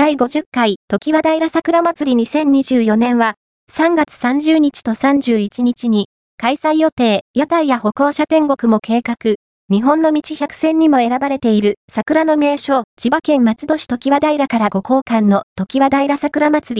第50回時和平桜祭り2024年は3月30日と31日に開催予定屋台や歩行者天国も計画。日本の道百選にも選ばれている桜の名所千葉県松戸市時和平から5交換の時和平桜祭り。